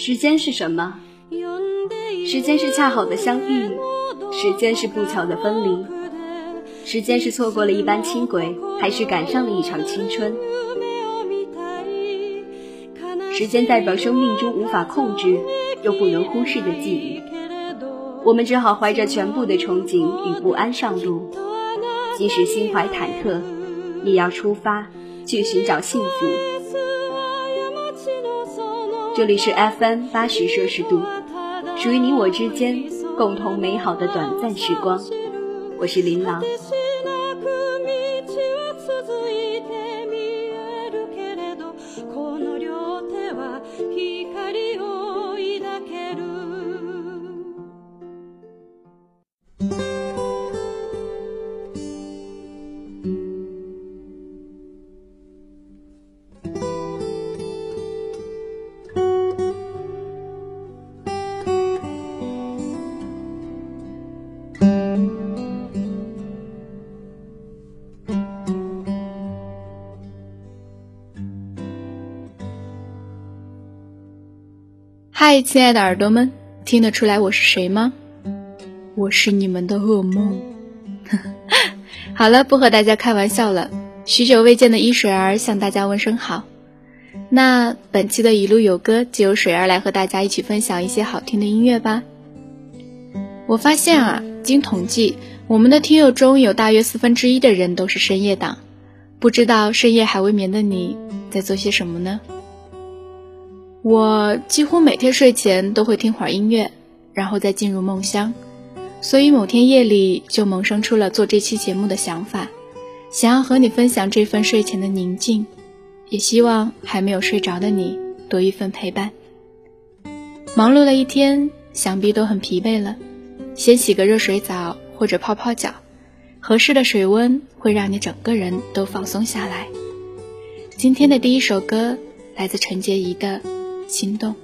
时间是什么？时间是恰好的相遇，时间是不巧的分离，时间是错过了一班轻轨，还是赶上了一场青春？时间代表生命中无法控制又不能忽视的记忆，我们只好怀着全部的憧憬与不安上路，即使心怀忐忑，也要出发去寻找幸福。这里是 FM 八十摄氏度，属于你我之间共同美好的短暂时光。我是琳琅。嗨，亲爱的耳朵们，听得出来我是谁吗？我是你们的噩梦。好了，不和大家开玩笑了。许久未见的伊水儿向大家问声好。那本期的一路有歌就由水儿来和大家一起分享一些好听的音乐吧。我发现啊，经统计，我们的听友中有大约四分之一的人都是深夜党。不知道深夜还未眠的你在做些什么呢？我几乎每天睡前都会听会儿音乐，然后再进入梦乡。所以某天夜里就萌生出了做这期节目的想法，想要和你分享这份睡前的宁静，也希望还没有睡着的你多一份陪伴。忙碌了一天，想必都很疲惫了，先洗个热水澡或者泡泡脚，合适的水温会让你整个人都放松下来。今天的第一首歌来自陈洁仪的。心动。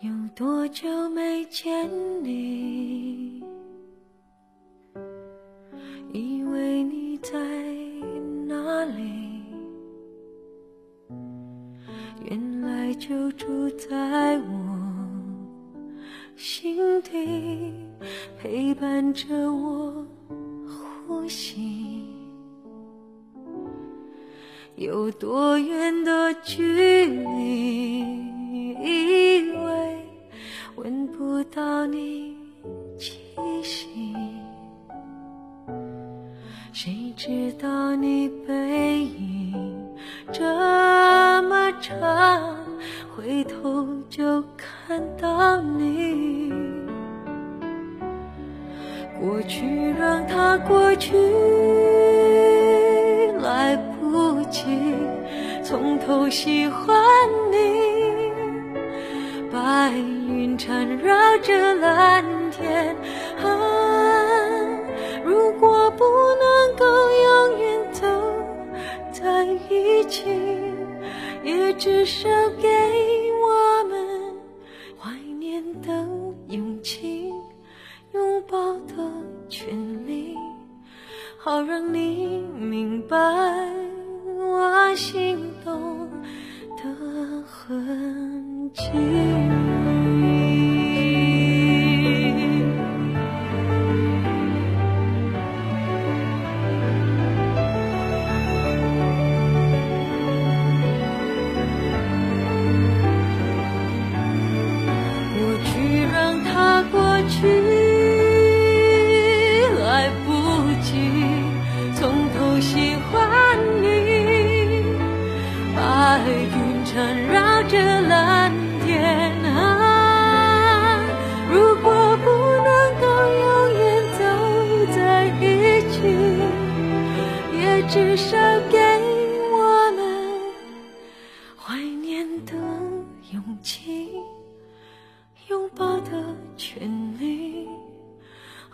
有多久没见陪伴着我呼吸。有多远的距离，以为闻不到你气息，谁知道你背影这么长。回头就看到你，过去让它过去，来不及从头喜欢你。白云缠绕着蓝天，啊，如果不能够永远走在一起，也至少给。抱的权利好让你明白我心动的痕迹。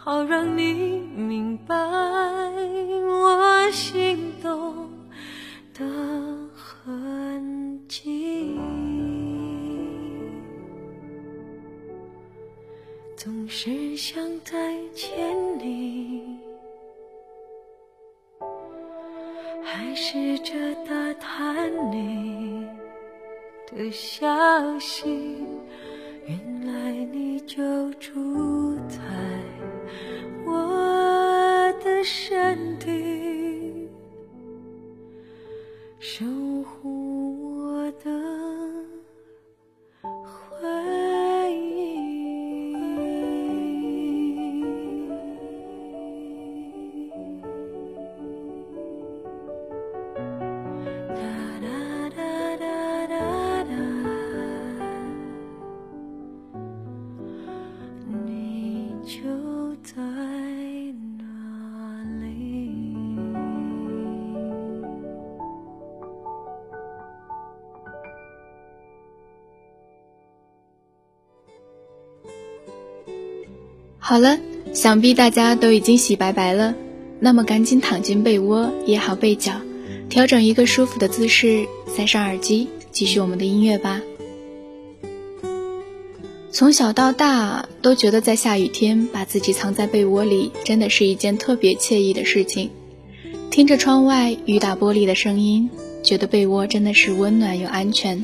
好让你明白。好了，想必大家都已经洗白白了，那么赶紧躺进被窝，掖好被角，调整一个舒服的姿势，塞上耳机，继续我们的音乐吧。从小到大都觉得在下雨天把自己藏在被窝里，真的是一件特别惬意的事情。听着窗外雨打玻璃的声音，觉得被窝真的是温暖又安全，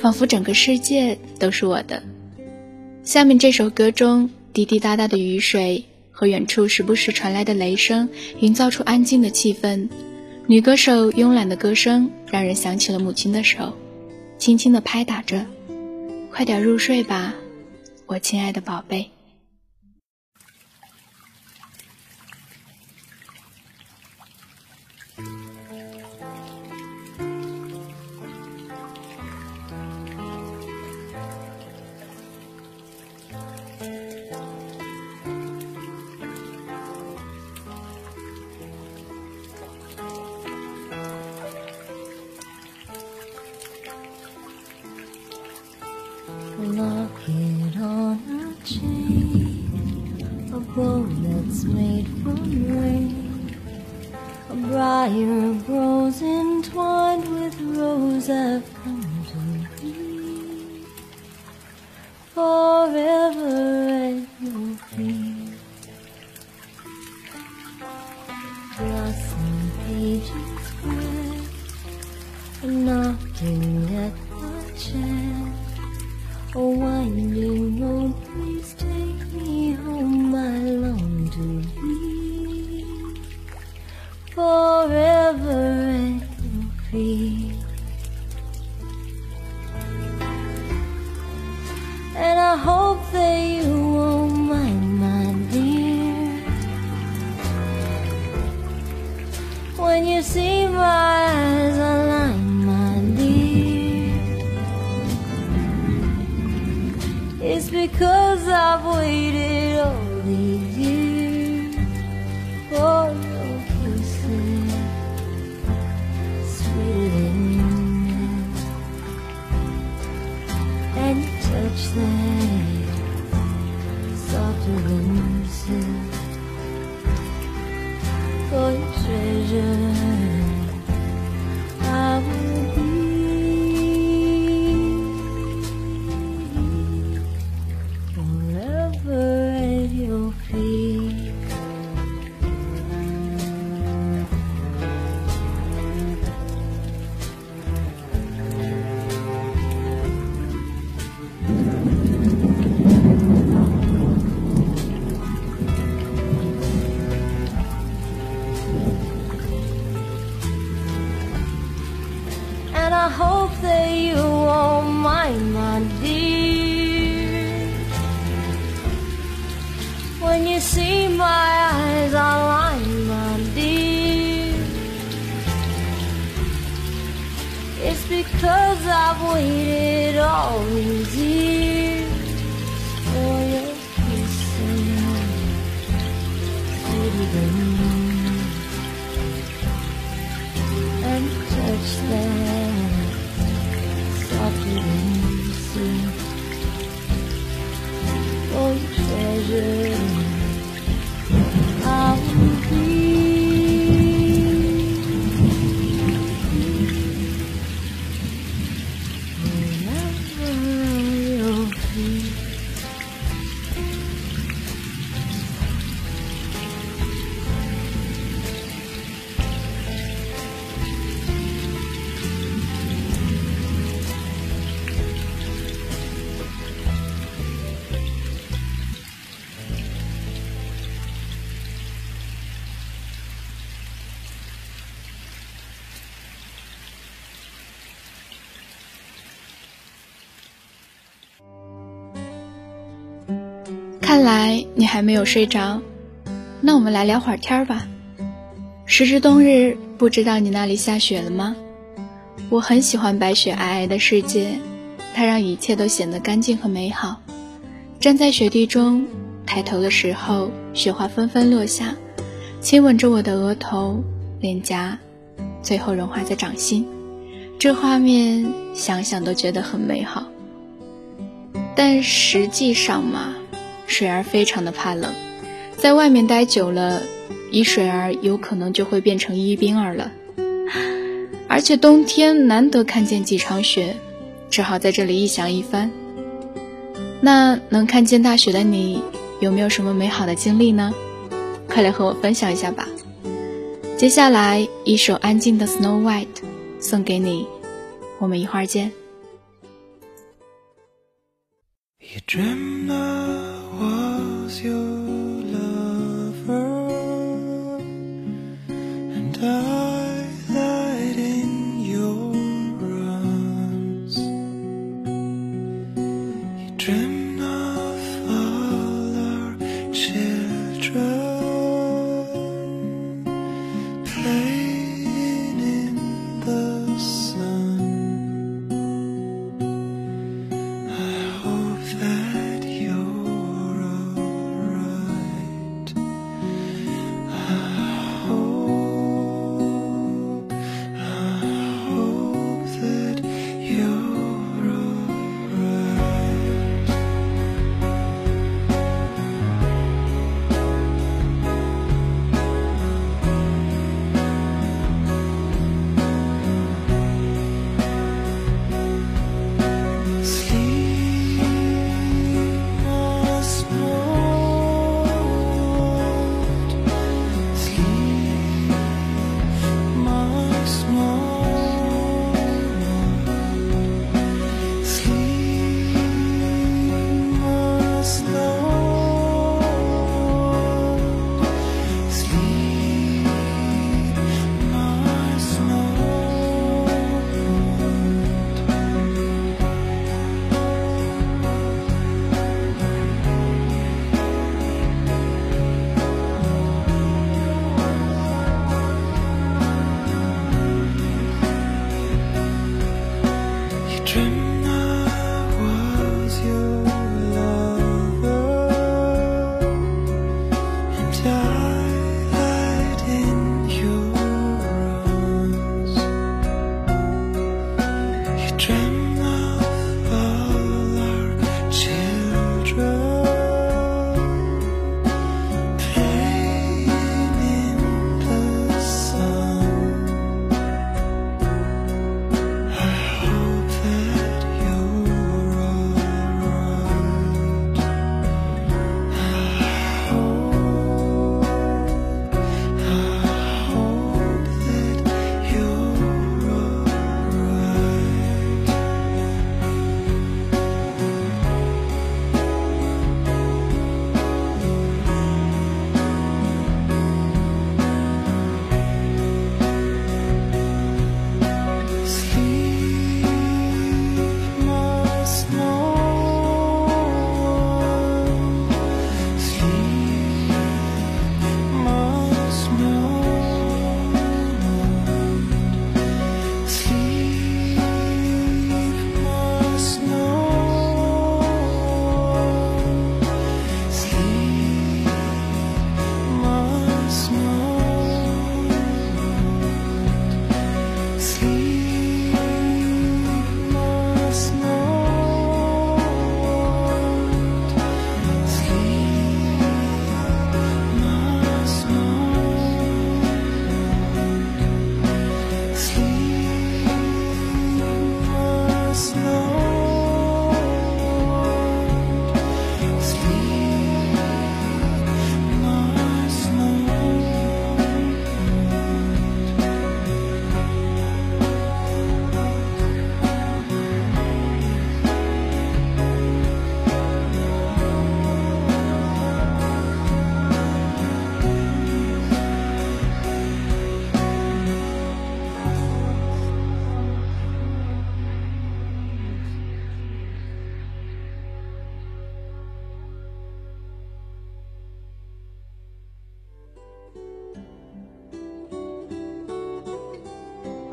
仿佛整个世界都是我的。下面这首歌中。滴滴答答的雨水和远处时不时传来的雷声，营造出安静的气氛。女歌手慵懒的歌声，让人想起了母亲的手，轻轻的拍打着。快点入睡吧，我亲爱的宝贝。one 你还没有睡着，那我们来聊会儿天吧。时至冬日，不知道你那里下雪了吗？我很喜欢白雪皑皑的世界，它让一切都显得干净和美好。站在雪地中，抬头的时候，雪花纷纷落下，亲吻着我的额头、脸颊，最后融化在掌心。这画面想想都觉得很美好。但实际上嘛，水儿非常的怕冷，在外面待久了，一水儿有可能就会变成一冰儿了。而且冬天难得看见几场雪，只好在这里臆想一番。那能看见大雪的你，有没有什么美好的经历呢？快来和我分享一下吧。接下来一首安静的《Snow White》送给你，我们一会儿见。You dreamed I was your lover, and I.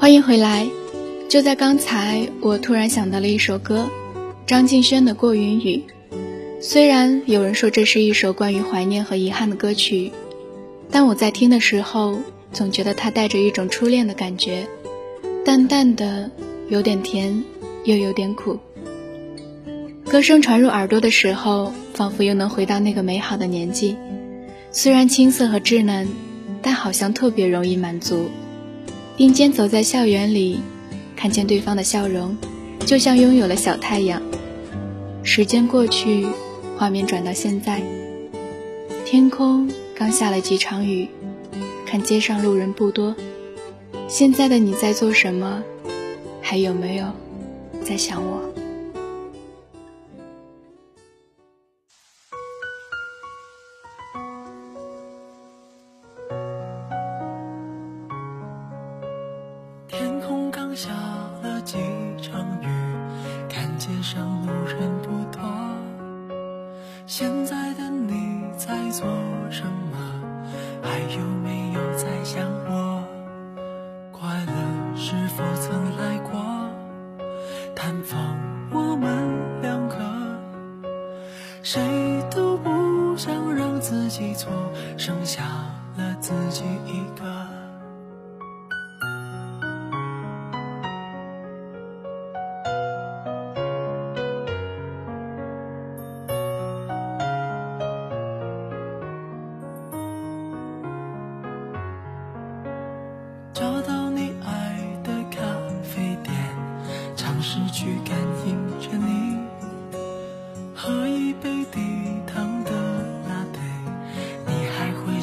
欢迎回来。就在刚才，我突然想到了一首歌，张敬轩的《过云雨》。虽然有人说这是一首关于怀念和遗憾的歌曲，但我在听的时候，总觉得它带着一种初恋的感觉，淡淡的，有点甜，又有点苦。歌声传入耳朵的时候，仿佛又能回到那个美好的年纪。虽然青涩和稚嫩，但好像特别容易满足。并肩走在校园里，看见对方的笑容，就像拥有了小太阳。时间过去，画面转到现在，天空刚下了几场雨，看街上路人不多。现在的你在做什么？还有没有在想我？路人不多现在的你在做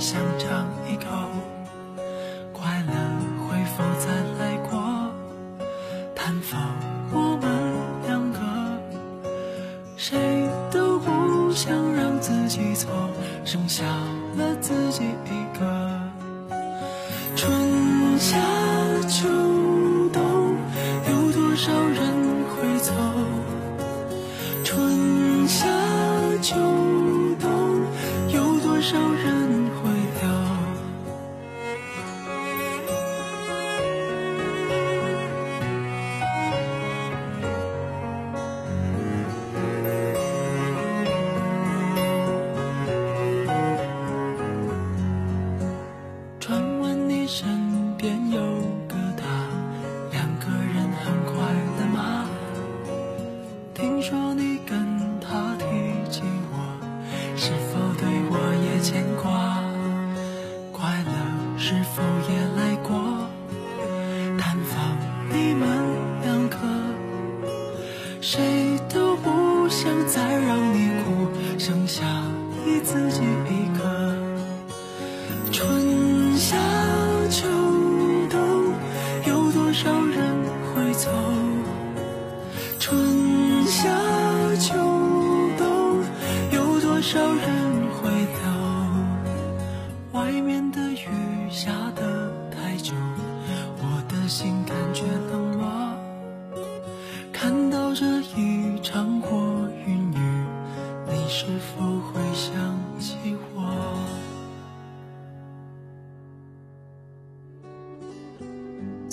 想尝一口快乐会否再来过？探访我们两个谁都不想让自己错剩下了自己一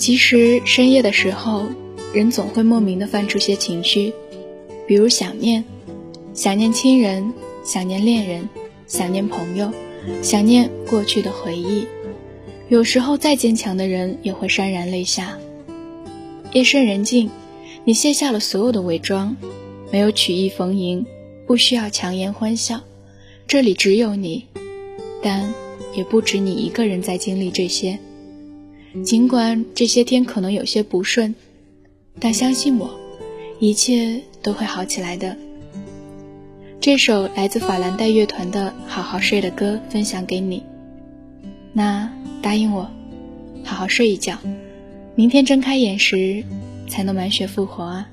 其实深夜的时候，人总会莫名的泛出些情绪，比如想念，想念亲人，想念恋人，想念朋友，想念过去的回忆。有时候再坚强的人也会潸然泪下。夜深人静，你卸下了所有的伪装，没有曲意逢迎，不需要强颜欢笑，这里只有你，但也不止你一个人在经历这些。尽管这些天可能有些不顺，但相信我，一切都会好起来的。这首来自法兰黛乐团的《好好睡》的歌分享给你，那答应我，好好睡一觉，明天睁开眼时才能满血复活啊！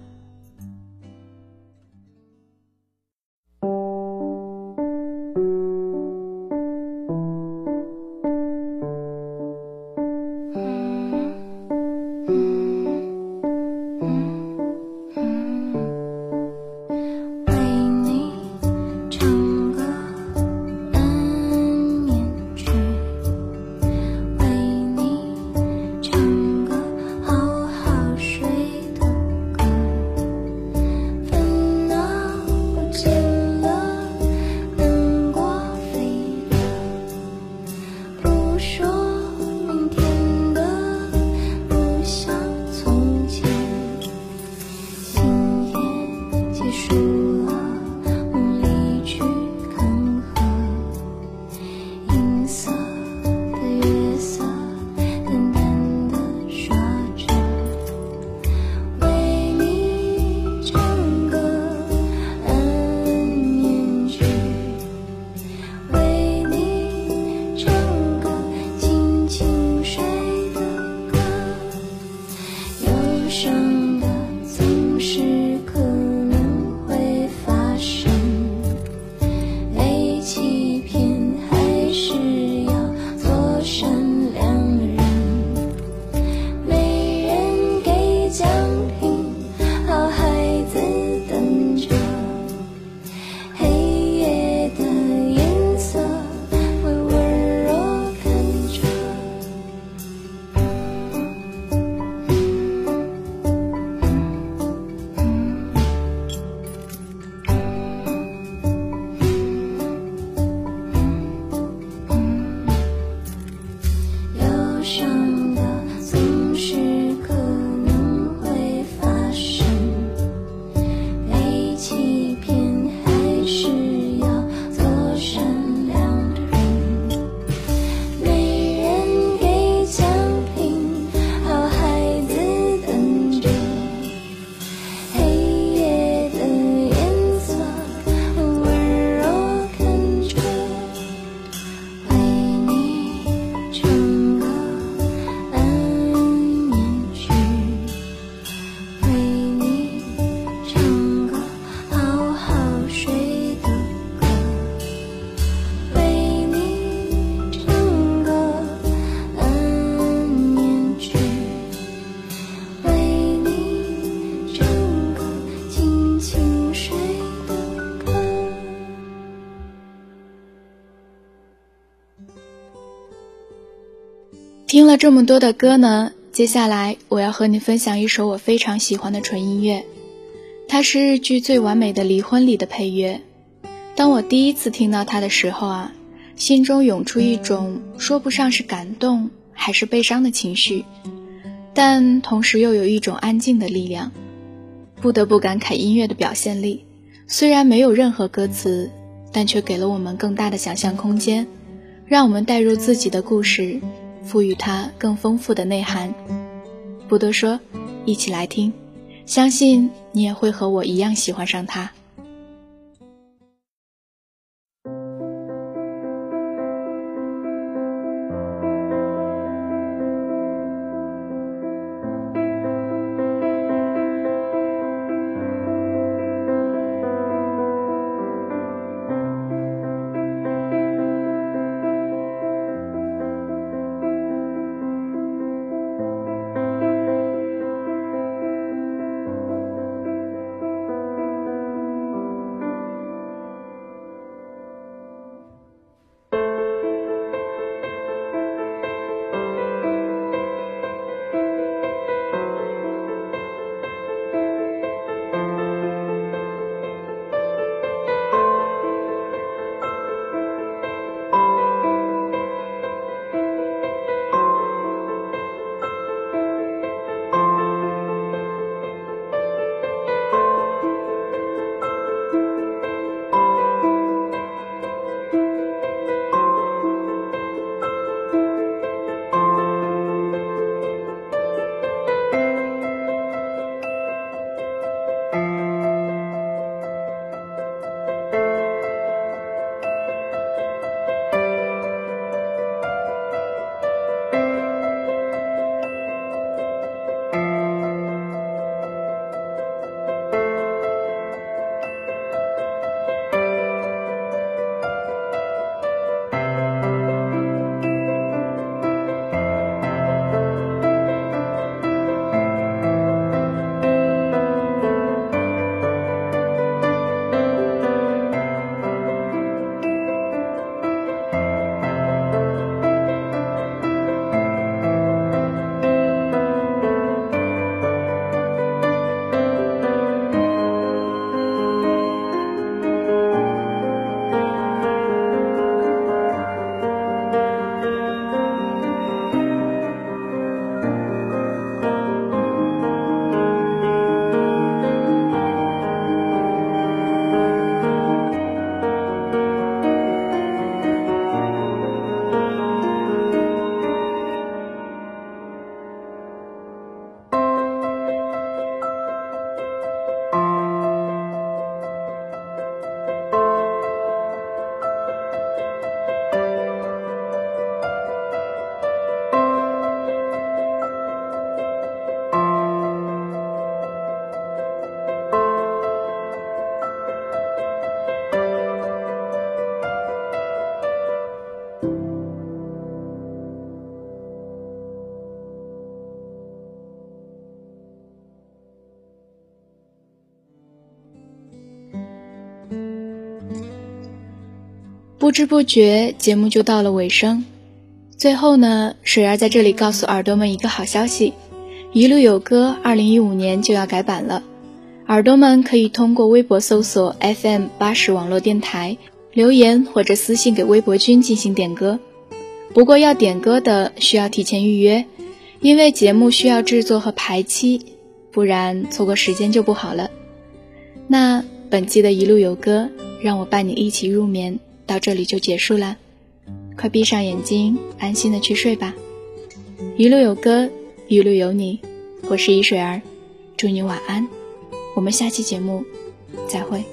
这么多的歌呢，接下来我要和你分享一首我非常喜欢的纯音乐，它是日剧《最完美的离婚》里的配乐。当我第一次听到它的时候啊，心中涌出一种说不上是感动还是悲伤的情绪，但同时又有一种安静的力量。不得不感慨音乐的表现力，虽然没有任何歌词，但却给了我们更大的想象空间，让我们带入自己的故事。赋予它更丰富的内涵。不多说，一起来听，相信你也会和我一样喜欢上它。不知不觉，节目就到了尾声。最后呢，水儿在这里告诉耳朵们一个好消息：一路有歌，二零一五年就要改版了。耳朵们可以通过微博搜索 FM 八十网络电台留言或者私信给微博君进行点歌。不过要点歌的需要提前预约，因为节目需要制作和排期，不然错过时间就不好了。那本期的一路有歌，让我伴你一起入眠，到这里就结束了。快闭上眼睛，安心的去睡吧。一路有歌，一路有你，我是一水儿，祝你晚安。我们下期节目再会。